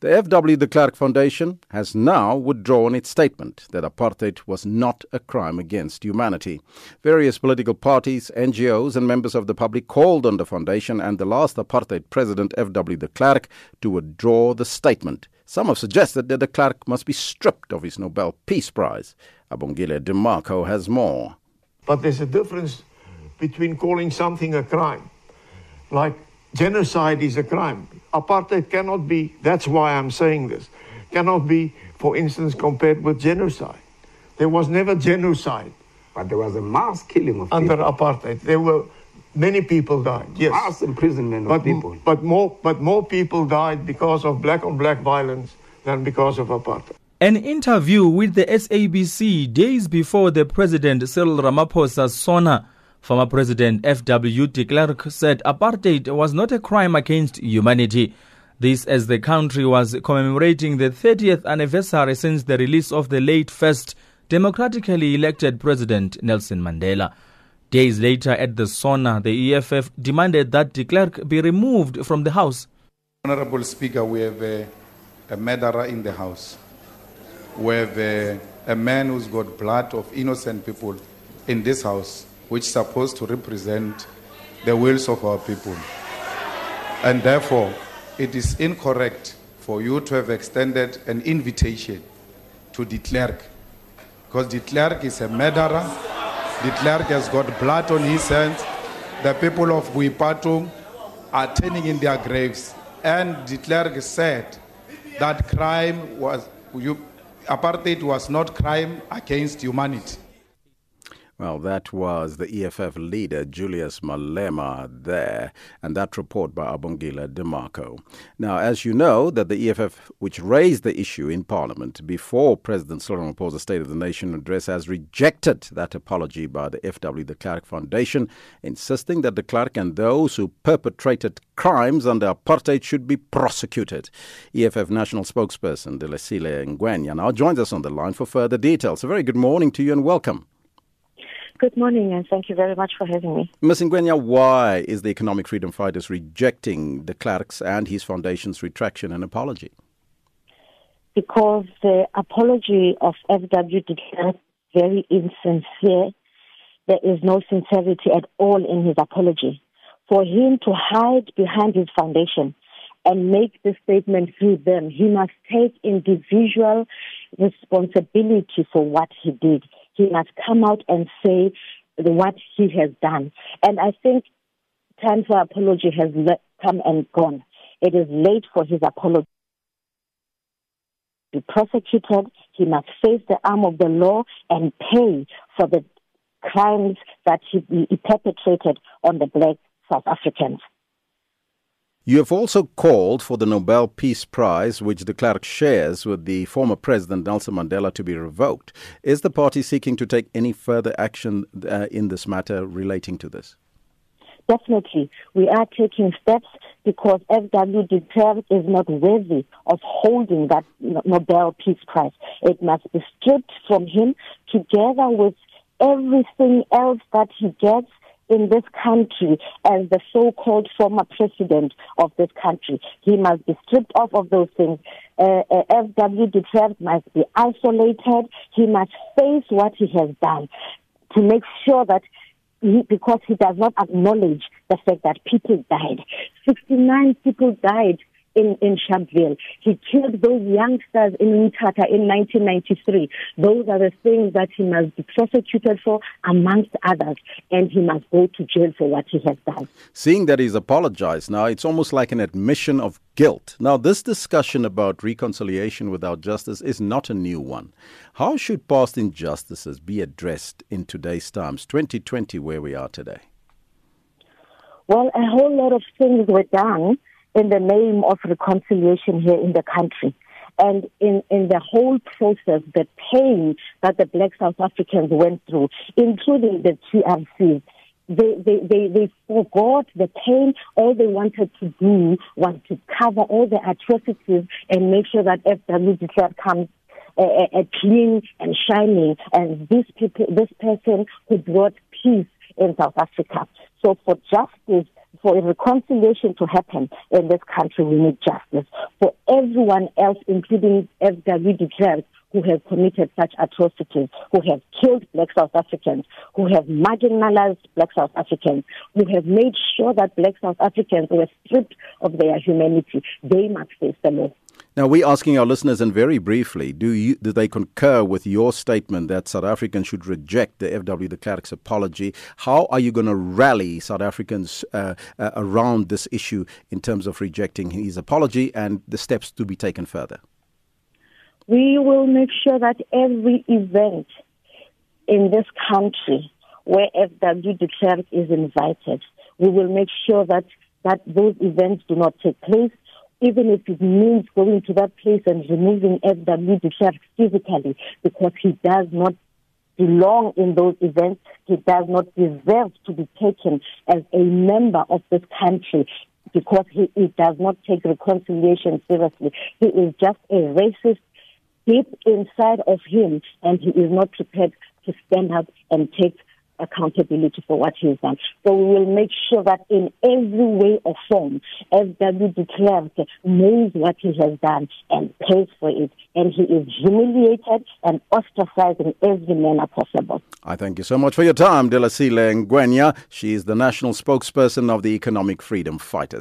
The FW de Klerk Foundation has now withdrawn its statement that apartheid was not a crime against humanity. Various political parties, NGOs, and members of the public called on the foundation and the last apartheid president, FW de Klerk, to withdraw the statement. Some have suggested that de Klerk must be stripped of his Nobel Peace Prize. Abongile DeMarco has more. But there's a difference between calling something a crime, like genocide is a crime. Apartheid cannot be, that's why I'm saying this, cannot be, for instance, compared with genocide. There was never genocide. But there was a mass killing of under people. apartheid. There were many people died. Yes, mass imprisonment but of people. but more but more people died because of black on black violence than because of apartheid. An interview with the SABC days before the President Cyril Ramaphosa's SONA, former President F.W. de Klerk said apartheid was not a crime against humanity. This as the country was commemorating the 30th anniversary since the release of the late first democratically elected President Nelson Mandela. Days later at the SONA, the EFF demanded that de Klerk be removed from the House. Honorable Speaker, we have a, a murderer in the House. We have a, a man who's got blood of innocent people in this House, which is supposed to represent the wills of our people. And therefore, it is incorrect for you to have extended an invitation to de Klerk, because de Klerk is a murderer. De Klerk has got blood on his hands. The people of Boipatong are turning in their graves. And de Klerk said that crime was, you, apartheid was not crime against humanity. Well, that was the EFF leader, Julius Malema, there, and that report by Abongila DeMarco. Now, as you know, that the EFF, which raised the issue in Parliament before President Cyril Ramaphosa's State of the Nation address, has rejected that apology by the FW de Klerk Foundation, insisting that de Klerk and those who perpetrated crimes under apartheid should be prosecuted. EFF national spokesperson Delisile Ngwenya now joins us on the line for further details. A very good morning to you and welcome. Good morning, and thank you very much for having me. Ms. Ngwenya, why is the Economic Freedom Fighters rejecting de Klerk's and his foundation's retraction and apology? Because the apology of FW de Klerk is very insincere. There is no sincerity at all in his apology. For him to hide behind his foundation and make the statement through them, he must take individual responsibility for what he did. He must come out and say what he has done. And I think time for apology has come and gone. It is late for his apology. Be prosecuted, he must face the arm of the law and pay for the crimes that he, he perpetrated on the black South Africans. You have also called for the Nobel Peace Prize, which de Klerk shares with the former President Nelson Mandela, to be revoked. Is the party seeking to take any further action uh, in this matter relating to this? Definitely. We are taking steps because FW de Klerk is not worthy of holding that Nobel Peace Prize. It must be stripped from him together with everything else that he gets in this country as the so-called former president of this country. He must be stripped off of those things. Uh, uh, FW Klerk must be isolated. He must face what he has done to make sure that he, because he does not acknowledge the fact that people died. 69 people died in, in Sharpeville. He killed those youngsters in Mthatha in 1993. Those are the things that he must be prosecuted for, amongst others, and he must go to jail for what he has done. Seeing that he's apologized now, it's almost like an admission of guilt. Now, this discussion about reconciliation without justice is not a new one. How should past injustices be addressed in today's times, 2020, where we are today? Well, a whole lot of things were done in the name of reconciliation here in the country. And in, in the whole process, the pain that the black South Africans went through, including the TRC, they, they, they, they forgot the pain. All they wanted to do was to cover all the atrocities and make sure that FW de Klerk comes uh, uh, clean and shining. And this people, this person who brought peace in South Africa. So for justice for a reconciliation to happen in this country, we need justice. For everyone else, including FW Klerk, who have committed such atrocities, who have killed black South Africans, who have marginalized black South Africans, who have made sure that black South Africans were stripped of their humanity, they must face the law. Now, we're asking our listeners, and very briefly, do, you, do they concur with your statement that South Africans should reject the FW de Klerk's apology? How are you going to rally South Africans uh, uh, around this issue in terms of rejecting his apology and the steps to be taken further? We will make sure that every event in this country where FW de Klerk is invited, we will make sure that, that those events do not take place even if it means going to that place and removing FW Klerk physically because he does not belong in those events. He does not deserve to be taken as a member of this country because he, he does not take reconciliation seriously. He is just a racist deep inside of him and he is not prepared to stand up and take accountability for what he's done. So we will make sure that in every way or form, FW de knows what he has done and pays for it. And he is humiliated and ostracized in every manner possible. I thank you so much for your time, Delisile Ngwenya. She is the national spokesperson of the Economic Freedom Fighters.